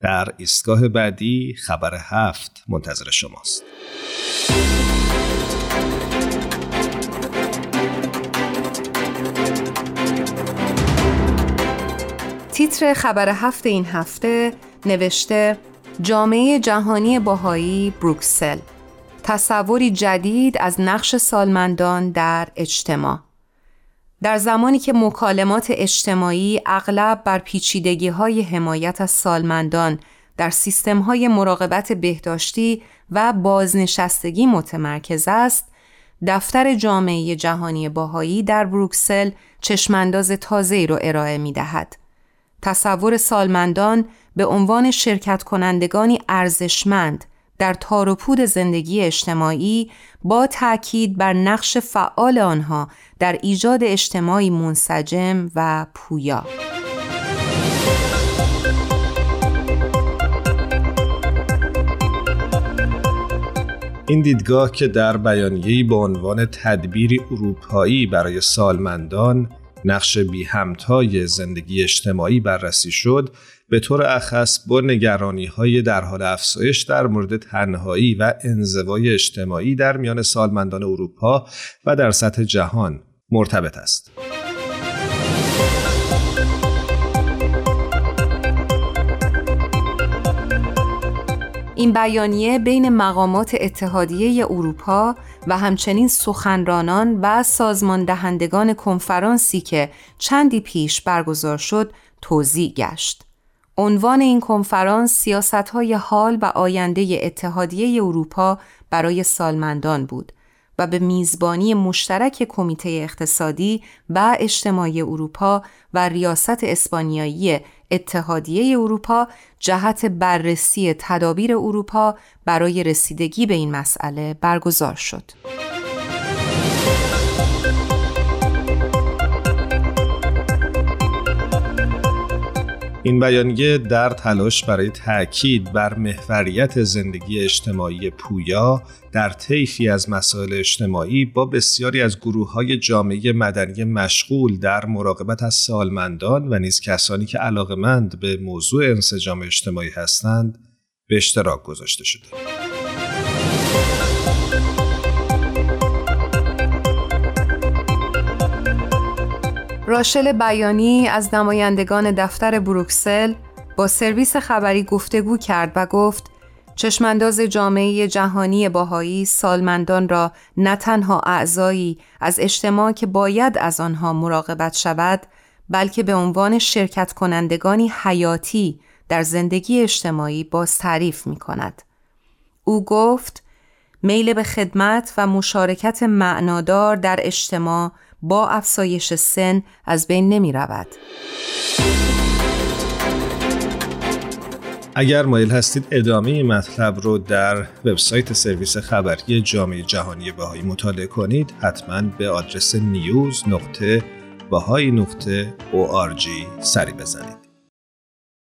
در ایستگاه بعدی خبر هفت منتظر شماست. تیتر خبر هفت این هفته نوشته جامعه جهانی باهایی بروکسل تصوری جدید از نقش سالمندان در اجتماع در زمانی که مکالمات اجتماعی اغلب بر پیچیدگی های حمایت از سالمندان در سیستم های مراقبت بهداشتی و بازنشستگی متمرکز است، دفتر جامعه جهانی باهایی در بروکسل چشمانداز تازه را ارائه می دهد. تصور سالمندان به عنوان شرکت کنندگانی ارزشمند در تار و پود زندگی اجتماعی با تاکید بر نقش فعال آنها در ایجاد اجتماعی منسجم و پویا. این دیدگاه که در بیانیه‌ای به عنوان تدبیری اروپایی برای سالمندان نقش بی همتای زندگی اجتماعی بررسی شد به طور اخص با نگرانی های در حال افزایش در مورد تنهایی و انزوای اجتماعی در میان سالمندان اروپا و در سطح جهان مرتبط است. این بیانیه بین مقامات اتحادیه اروپا و همچنین سخنرانان و سازمان دهندگان کنفرانسی که چندی پیش برگزار شد توضیح گشت. عنوان این کنفرانس سیاست حال و آینده اتحادیه اروپا برای سالمندان بود و به میزبانی مشترک کمیته اقتصادی و اجتماعی اروپا و ریاست اسپانیایی اتحادیه اروپا جهت بررسی تدابیر اروپا برای رسیدگی به این مسئله برگزار شد. این بیانیه در تلاش برای تاکید بر محوریت زندگی اجتماعی پویا در طیفی از مسائل اجتماعی با بسیاری از گروه های جامعه مدنی مشغول در مراقبت از سالمندان و نیز کسانی که علاقمند به موضوع انسجام اجتماعی هستند به اشتراک گذاشته شده. راشل بیانی از نمایندگان دفتر بروکسل با سرویس خبری گفتگو کرد و گفت چشمانداز جامعه جهانی باهایی سالمندان را نه تنها اعضایی از اجتماع که باید از آنها مراقبت شود بلکه به عنوان شرکت کنندگانی حیاتی در زندگی اجتماعی باز تعریف می کند. او گفت میل به خدمت و مشارکت معنادار در اجتماع با افزایش سن از بین نمی رود. اگر مایل هستید ادامه مطلب رو در وبسایت سرویس خبری جامعه جهانی بهایی مطالعه کنید حتما به آدرس نیوز نقطه نقطه سری بزنید